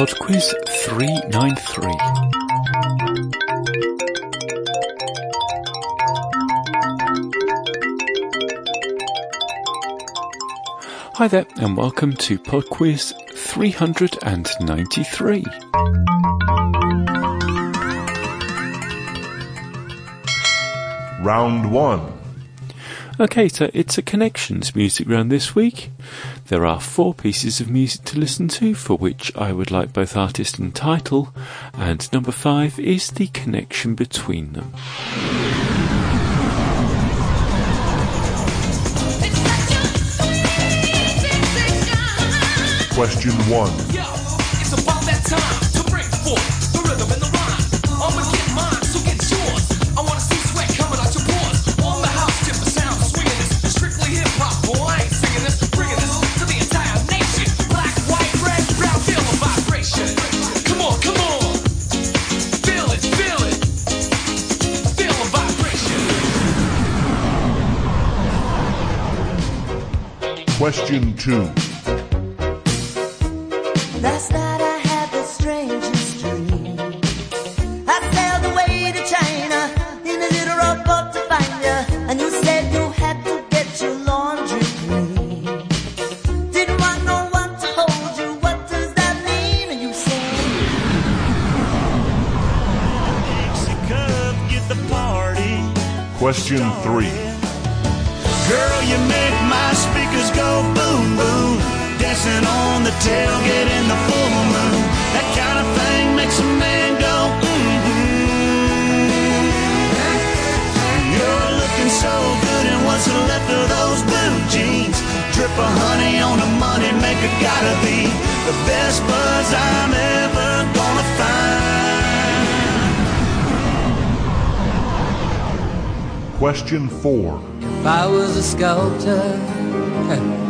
PodQuiz 393. Hi there, and welcome to PodQuiz 393. Round 1. Okay, so it's a connections music round this week. There are four pieces of music to listen to for which I would like both artist and title, and number five is the connection between them. Question 1. Yo, Question 2. Last night I had the strangest dream. I sailed away to China in a little rowboat to find you, and you said you had to get your laundry clean. Didn't want no one to hold you. What does that mean? And you said. Dixie get the party. Question 3. Dancing on the tailgate in the full moon. That kind of thing makes a man go mm-hmm. You're looking so good in what's left of those blue jeans. Drip of honey on the money maker gotta be the best buzz I'm ever gonna find. Question 4. If I was a sculptor,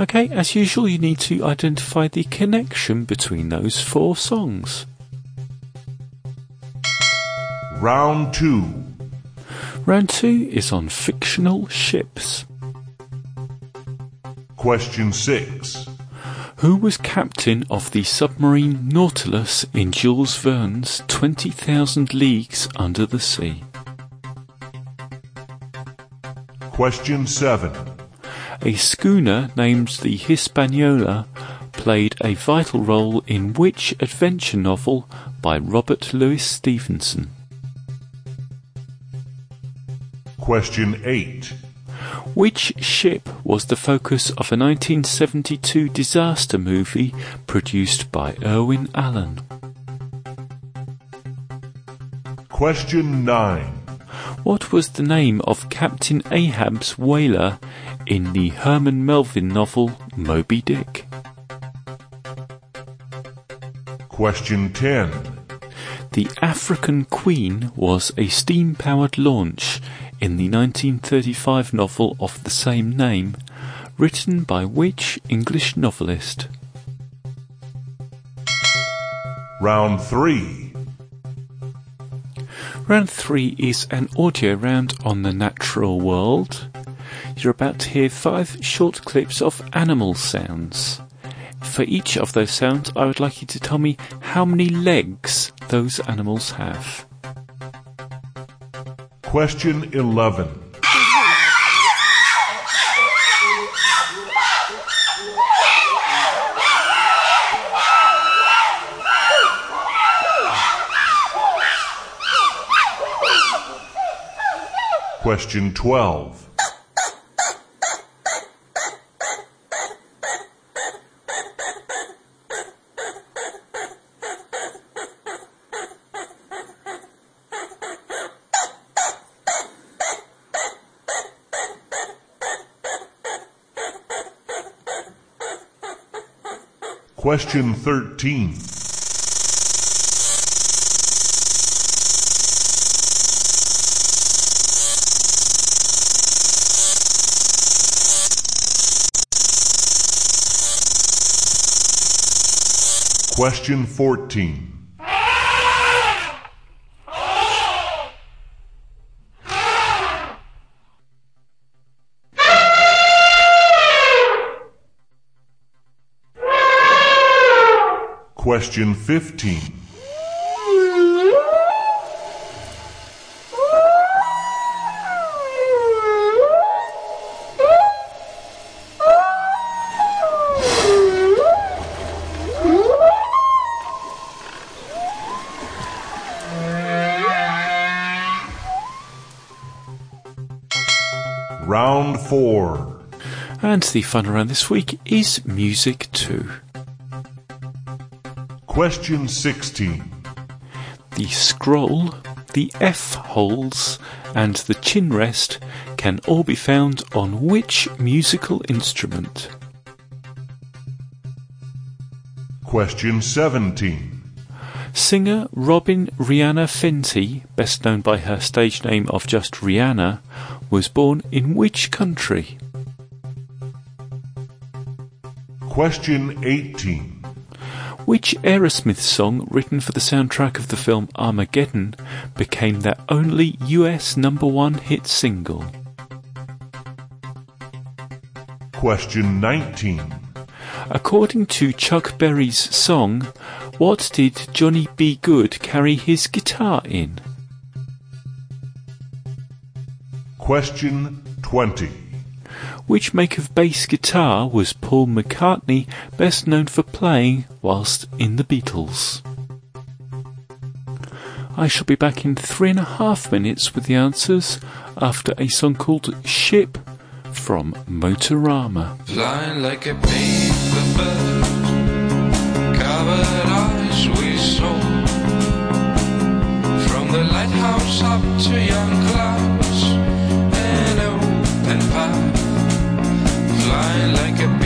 Okay, as usual, you need to identify the connection between those four songs. Round 2. Round two is on fictional ships. Question 6. Who was captain of the submarine Nautilus in Jules Verne's 20,000 Leagues Under the Sea? Question 7. A schooner named the Hispaniola played a vital role in which adventure novel by Robert Louis Stevenson? Question 8. Which ship was the focus of a 1972 disaster movie produced by Irwin Allen? Question 9. What was the name of Captain Ahab's whaler in the Herman Melville novel Moby Dick? Question 10. The African Queen was a steam powered launch in the 1935 novel of the same name, written by which English novelist? Round 3. Round 3 is an audio round on the natural world. You're about to hear five short clips of animal sounds. For each of those sounds, I would like you to tell me how many legs those animals have. Question 11. Question 12. Question 13. Question 14. Question 15. Round 4. And the fun around this week is music too. Question 16. The scroll, the F holes, and the chin rest can all be found on which musical instrument? Question 17. Singer Robyn Rihanna Fenty, best known by her stage name of just Rihanna, was born in which country? Question 18. Which Aerosmith song written for the soundtrack of the film Armageddon became their only US number one hit single? Question 19. According to Chuck Berry's song, what did Johnny B. Goode carry his guitar in? Question 20. Which make of bass guitar was Paul McCartney best known for playing whilst in the Beatles? I shall be back in three and a half minutes with the answers after a song called Ship from Motorama. Flying like a paper bird, covered eyes we saw. From the lighthouse up to young clouds, an open path. Flying like a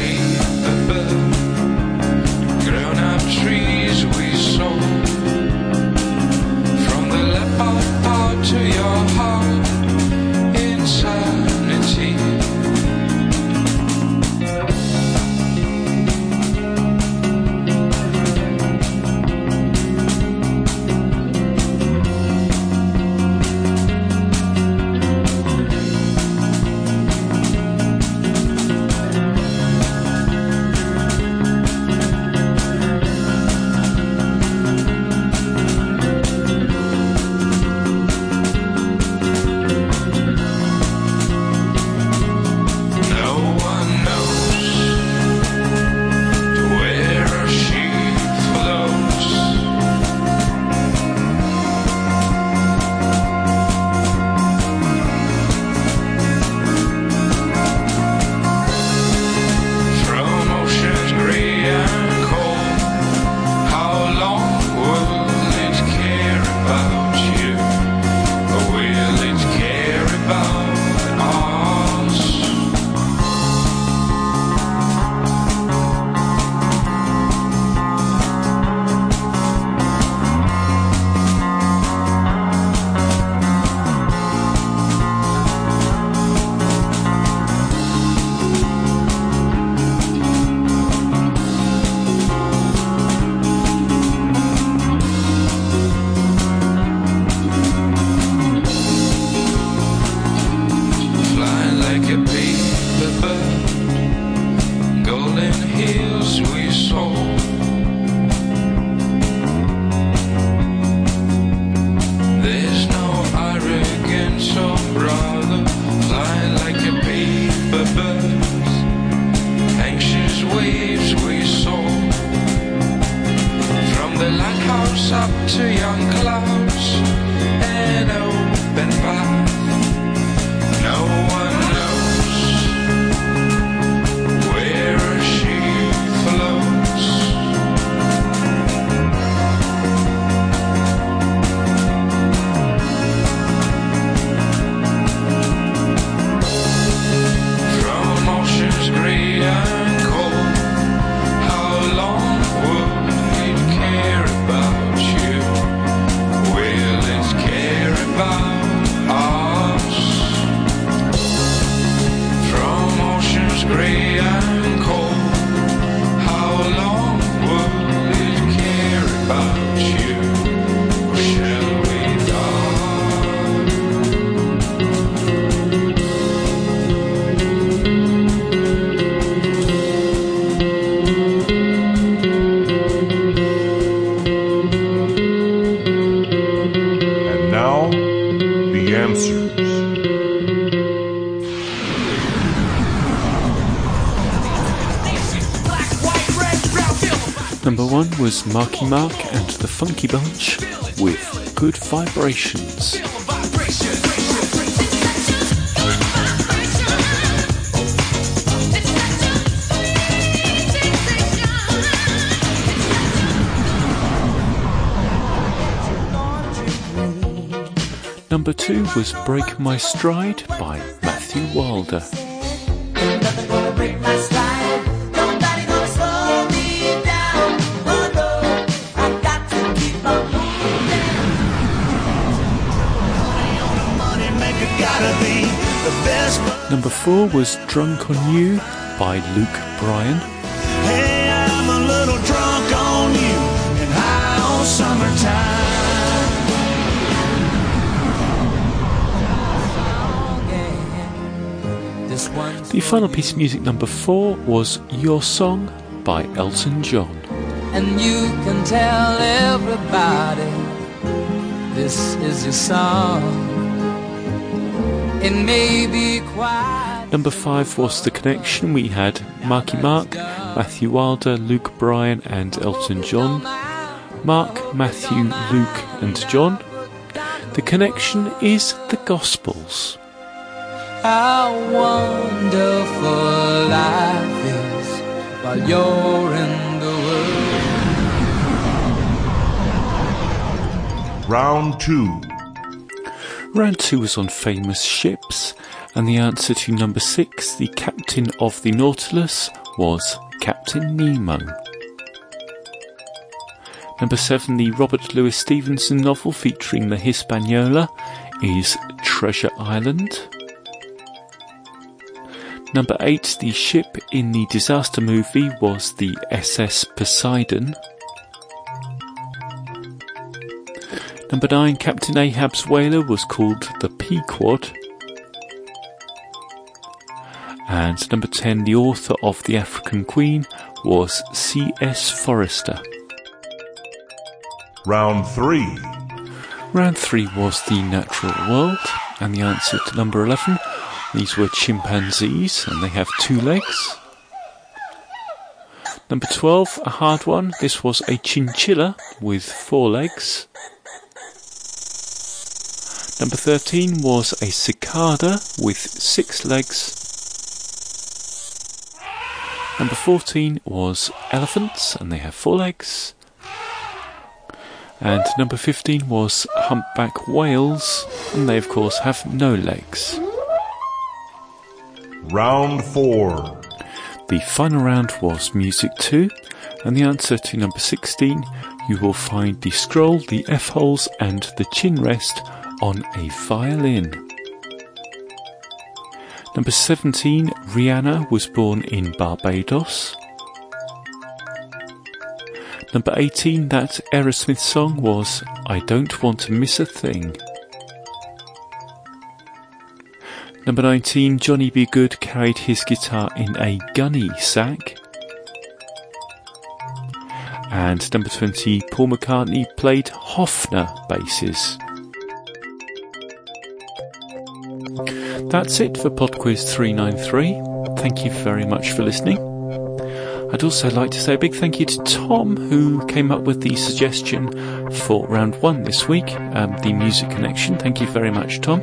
one was Marky Mark and the Funky Bunch with Good Vibrations. Number two was Break My Stride by Matthew Wilder. Four was Drunk on You by Luke Bryan. hey, I'm a little drunk on you and high on summertime. The final piece of music, number four, was Your Song by Elton John. And you can tell everybody this is your song. It may be quiet. Number five was The Connection. We had Marky Mark, Matthew Wilder, Luke Bryan, and Elton John. Mark, Matthew, Luke, and John. The Connection is the Gospels. How wonderful life is while you're in the world. Round two. Round two was on famous ships, and the answer to number six, the captain of the Nautilus, was Captain Nemo. Number seven, the Robert Louis Stevenson novel featuring the Hispaniola, is Treasure Island. Number eight, the ship in the disaster movie was the SS Poseidon. Number nine, Captain Ahab's whaler was called the Pequod. And number ten, the author of The African Queen was C.S. Forester. Round three. Round three was the natural world, and the answer to number 11, these were chimpanzees, and they have two legs. Number 12, a hard one, this was a chinchilla with four legs. Number 13 was a cicada with six legs. Number 14 was elephants, and they have four legs. And number 15 was humpback whales, and they of course have no legs. Round four. The final round was music 2, and the answer to number 16, you will find the scroll, the F holes, and the chin rest on a violin. Number 17, Rihanna was born in Barbados. Number 18, that Aerosmith song was I Don't Want to Miss a Thing. Number 19, Johnny B. Goode carried his guitar in a gunny sack. And number 20, Paul McCartney played Hofner basses. That's it for PodQuiz 393. Thank you very much for listening. I'd also like to say a big thank you to Tom, who came up with the suggestion for round one this week, um, the music connection. Thank you very much, Tom.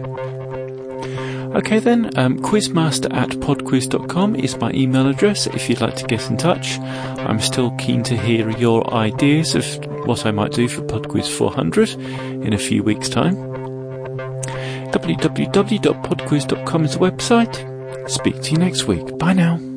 Okay then, um, quizmaster at podquiz.com is my email address if you'd like to get in touch. I'm still keen to hear your ideas of what I might do for PodQuiz 400 in a few weeks' time. www.podquiz.com is the website. Speak to you next week. Bye now.